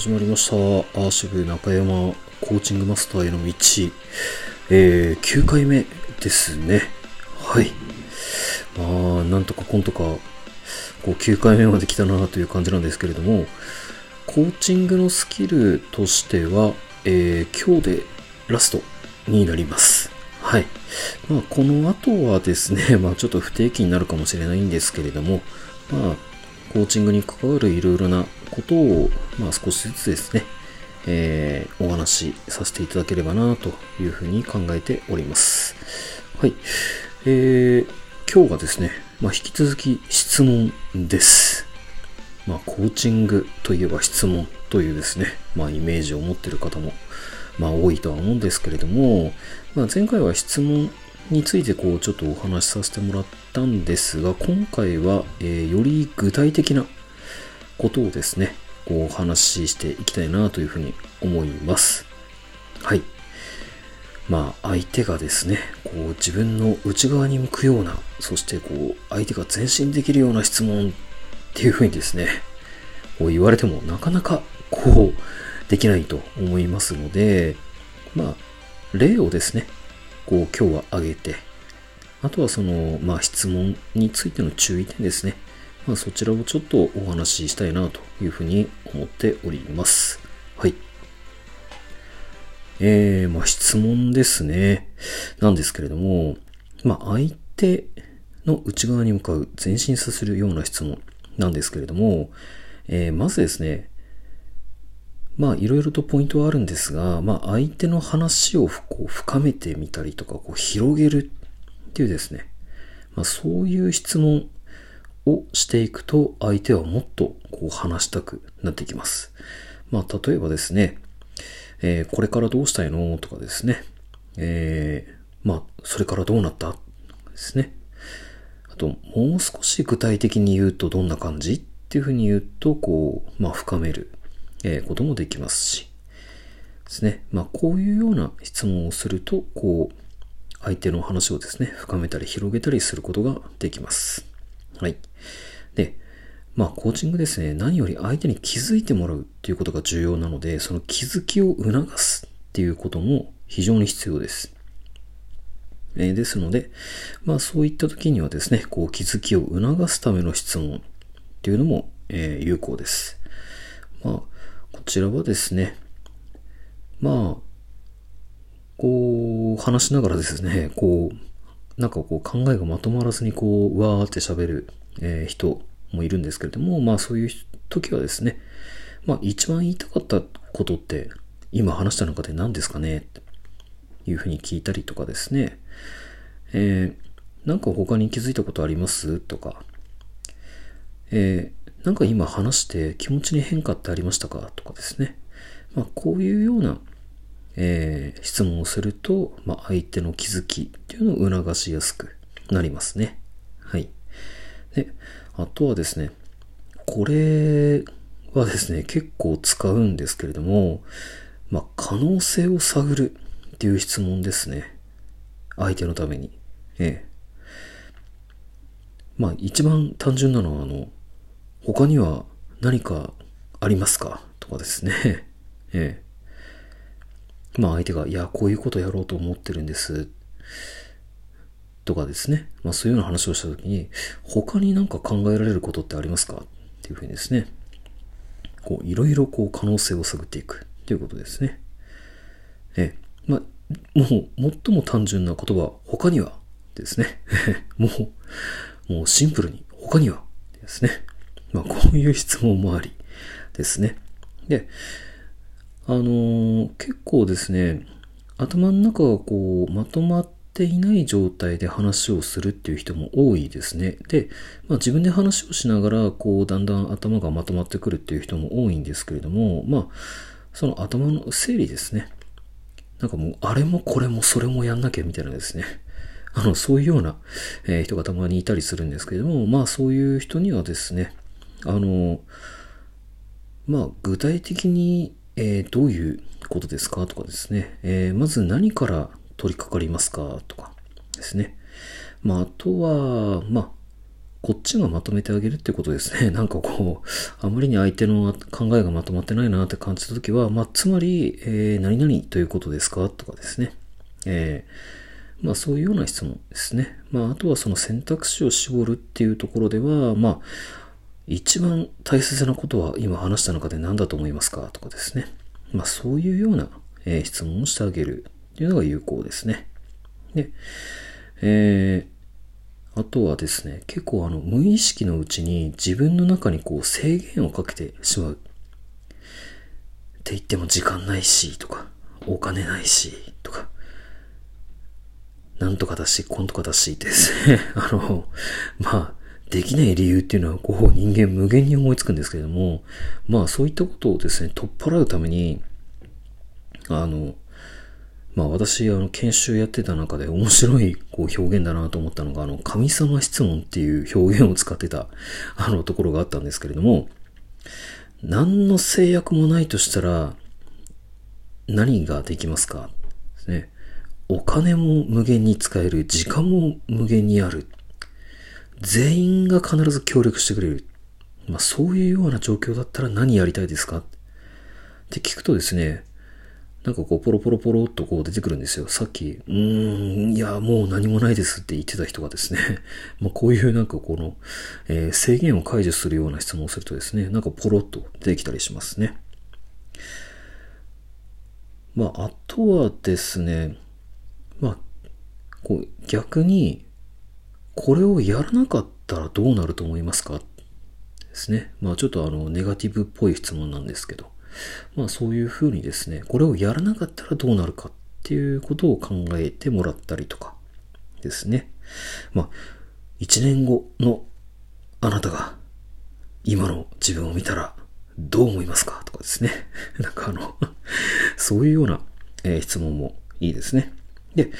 始まりました。アーシブ中山コーチングマスターへの道、えー、9回目ですね。はい。まあ、なんとかコンとか、こう9回目まで来たなという感じなんですけれども、コーチングのスキルとしては、えー、今日でラストになります。はい。まあ、この後はですね、まあ、ちょっと不定期になるかもしれないんですけれども、まあ、コーチングに関わるいろいろなことを、まあ、少しずつですね、えー、お話しさせていただければなというふうに考えております。はい。えー、今日はですね、まあ、引き続き質問です。まあ、コーチングといえば質問というですね、まあ、イメージを持っている方も、まあ、多いとは思うんですけれども、まあ、前回は質問についてこうちょっとお話しさせてもらったんですが、今回は、えーより具体的なことをですね、お話ししていきたいなというふうに思います。はい。まあ、相手がですね、こう自分の内側に向くような、そしてこう相手が前進できるような質問っていうふうにですね、こう言われてもなかなかこうできないと思いますので、まあ、例をですね、こう今日は挙げて、あとはその、まあ質問についての注意点ですね。まあそちらをちょっとお話ししたいなというふうに思っております。はい。えー、まあ質問ですね。なんですけれども、まあ相手の内側に向かう前進させるような質問なんですけれども、えーまずですね、まあいろいろとポイントはあるんですが、まあ相手の話をこう深めてみたりとか、こう広げるっていうですね、まあそういう質問をしていくと相手はもっとこう話したくなってきます。まあ例えばですね、えーこれからどうしたいの？とかですね、えーまあそれからどうなった？ですね。あと、もう少し具体的に言うとどんな感じ？っていうふうに言うと、こう、まあ深める、えこともできますし、ですね。まあこういうような質問をすると、こう、相手の話をですね、深めたり広げたりすることができます。はい。で、まあコーチングですね、何より相手に気づいてもらうっていうことが重要なので、その気づきを促すっていうことも非常に必要です。えーですので、まあそういった時にはですね、こう気づきを促すための質問っていうのも、えー有効です。まあ、こちらはですね、まあ、こう、話しながらですね、こう、なんかこう考えがまとまらずにこう、わーって喋る、えー人もいるんですけれども、まあそういう時はですね、まあ一番言いたかったことって、今話した中で何ですかねっていうふうに聞いたりとかですね、えーなんか他に気づいたことありますとか、えーなんか今話して気持ちに変化ってありましたかとかですね。まあ、こういうような、えー質問をすると、まあ、相手の気づきっていうのを促しやすくなりますね。はい。で、あとはですね、これはですね、結構使うんですけれども、まあ、可能性を探るっていう質問ですね。相手のために。ええ。まあ一番単純なのはあの、他には何かありますか？とかですね。ええ。まあ相手が、いや、こういうことやろうと思ってるんです。とかですね。まあそういうような話をしたときに、他になんか考えられることってありますか？っていうふうにですね。こう、いろいろこう可能性を探っていくということですね。え。まあ、もう、最も単純な言葉、他にはですね。もう、もうシンプルに、他にはですね。まあ、こういう質問もありですね。で、あのー結構ですね、頭の中がこう、まとまってていない状態で話をするっていう人も多いですね。で、まあ自分で話をしながら、こう、だんだん頭がまとまってくるっていう人も多いんですけれども、まあ、その頭の整理ですね。なんかもう、あれもこれもそれもやんなきゃみたいなですね。あの、そういうような、え人がたまにいたりするんですけれども、まあそういう人にはですね、あの、まあ具体的に、えーどういうことですかとかですね、えーまず何から取り掛かりますか？とかですね。まああとは、まあ、こっちがまとめてあげるってことですね。なんかこう、あまりに相手の考えがまとまってないなって感じたときは、まあ、つまり、えー、何々ということですか？とかですね。えー、まあ、そういうような質問ですね。まあ、あとはその選択肢を絞るっていうところでは、まあ、一番大切なことは今話した中で何だと思いますか？とかですね。まあ、そういうような、えー、質問をしてあげるっていうのが有効ですね。で、えー、あとはですね、結構あの、無意識のうちに自分の中にこう制限をかけてしまう。って言っても時間ないし、とか、お金ないし、とか、なんとかだし、こんとかだしですね。あの、まあ、できない理由っていうのは、こう、人間無限に思いつくんですけれども、まあ、そういったことをですね、取っ払うために、あの、まあ私、あの、研修やってた中で面白いこう表現だなと思ったのが、あの、神様質問っていう表現を使ってた、あの、ところがあったんですけれども、何の制約もないとしたら、何ができますか？ですね。お金も無限に使える。時間も無限にある。全員が必ず協力してくれる。まあそういうような状況だったら何やりたいですか？って聞くとですね、なんかこう、ポロポロポロっとこう出てくるんですよ。さっき、うーん、いや、もう何もないですって言ってた人がですね、まあこういうなんかこの、えー、制限を解除するような質問をするとですね、なんかポロっと出てきたりしますね。まあ、あとはですね、まあ、こう、逆に、これをやらなかったらどうなると思いますか？ですね。まあちょっとあの、ネガティブっぽい質問なんですけど。まあそういうふうにですね、これをやらなかったらどうなるかっていうことを考えてもらったりとかですね。まあ、一年後のあなたが今の自分を見たらどう思いますか？とかですね。なんかあのそういうような、えー、質問もいいですね。で、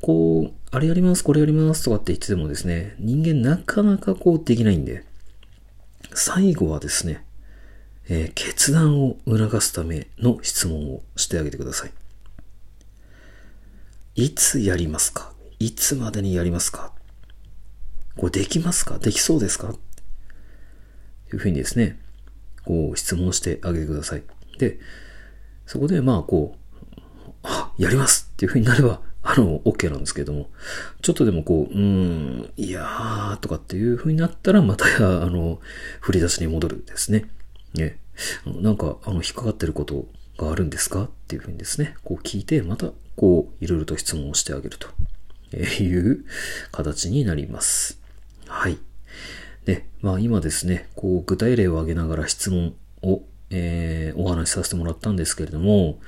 こう、あれやります、これやりますとかって言っててもですね、人間なかなかこうできないんで、最後はですね、えー、決断を促すための質問をしてあげてください。いつやりますか？いつまでにやりますか？これできますか？できそうですか？というふうにですね、こう質問してあげてください。で、そこでまあこう、あ、やりますっていうふうになれば、あの、OK なんですけれども、ちょっとでもこう、うーん、いやーとかっていうふうになったら、また、あの、振り出しに戻るですね。ね、なんか、あの、引っかかってることがあるんですか？っていうふうにですね、こう聞いて、また、こう、いろいろと質問をしてあげるという形になります。はい。で、まあ今ですね、こう、具体例を挙げながら質問を、えー、お話しさせてもらったんですけれども、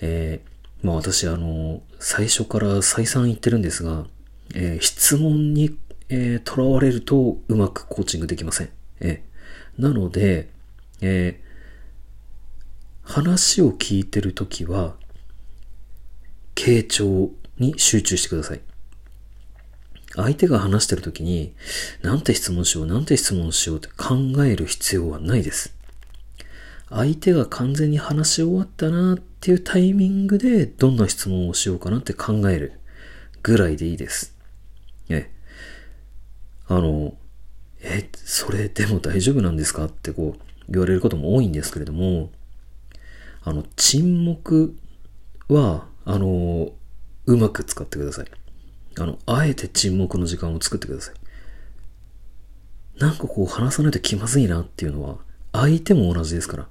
えー、まあ私、あの、最初から再三言ってるんですが、えー、質問に、えー、囚われるとうまくコーチングできません。えー、なので、えー、話を聞いてるときは、傾聴に集中してください。相手が話してるときに、なんて質問しよう、なんて質問しようって考える必要はないです。相手が完全に話し終わったなっていうタイミングで、どんな質問をしようかなって考えるぐらいでいいです。え、あの、え、それでも大丈夫なんですかってこう、言われることも多いんですけれども、あの、沈黙は、あの、うまく使ってください。あの、あえて沈黙の時間を作ってください。なんかこう話さないと気まずいなっていうのは、相手も同じですから。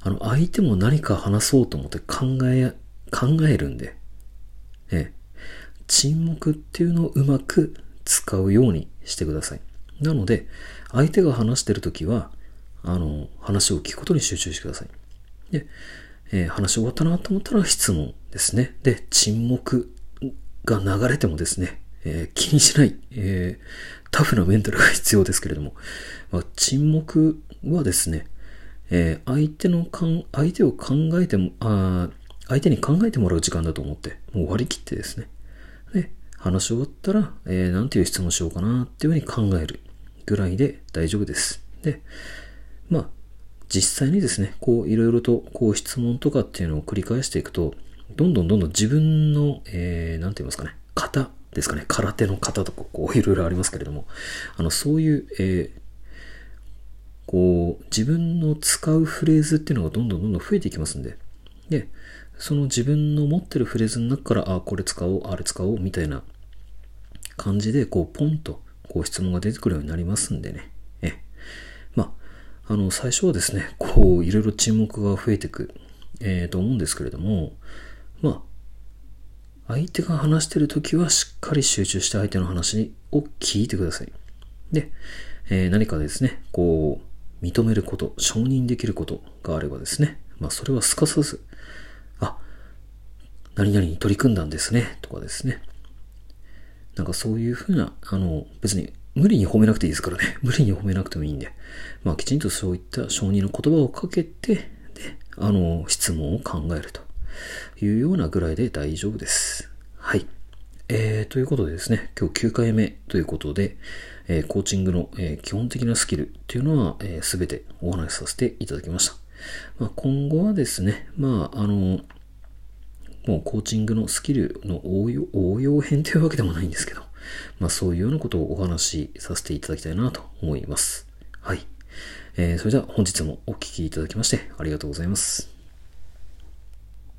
あの、相手も何か話そうと思って考え、考えるんで、ええ、沈黙っていうのをうまく使うようにしてください。なので、相手が話してるときは、あの、話を聞くことに集中してください。で、えー、話終わったなと思ったら質問ですね。で、沈黙が流れてもですね、えー、気にしない、えー、タフなメンタルが必要ですけれども、まあ、沈黙はですね、えー、相手のかん、相手を考えても、あ相手に考えてもらう時間だと思って、もう割り切ってですね。で、話し終わったら、えー、なんていう質問しようかなっていうふうに考えるぐらいで大丈夫です。で、まあ、実際にですね、こういろいろとこう質問とかっていうのを繰り返していくと、どんどんどんどん自分の、えー、なんて言いますかね、型ですかね、空手の型とか、こう、いろいろありますけれども、あの、そういう、えー、こう、自分の使うフレーズっていうのがどんどんどんどん増えていきますんで、で、その自分の持ってるフレーズの中から、あ、これ使おう、あれ使おう、みたいな感じで、こう、ポンと、こう、質問が出てくるようになりますんでね。あ、の、最初はですね、こう、いろいろ沈黙が増えていく、えー、と思うんですけれども、まあ、相手が話してるときはしっかり集中して相手の話を聞いてください。で、えー、何かですね、こう、認めること、承認できることがあればですね、まあ、それはすかさず、あ、何々に取り組んだんですね、とかですね。なんかそういうふうな、あの、別に無理に褒めなくていいですからね。無理に褒めなくてもいいんで。まあきちんとそういった承認の言葉をかけて、で、あの、質問を考えるというようなぐらいで大丈夫です。はい。えー、ということでですね、今日9回目ということで、えー、コーチングの、えー、基本的なスキルっていうのは、えー、全てお話しさせていただきました。まあ、今後はですね、まあ、あの、もうコーチングのスキルの応用応用編というわけでもないんですけど、まあそういうようなことをお話しさせていただきたいなと思います。はい。えー、それでは本日もお聴きいただきましてありがとうございます。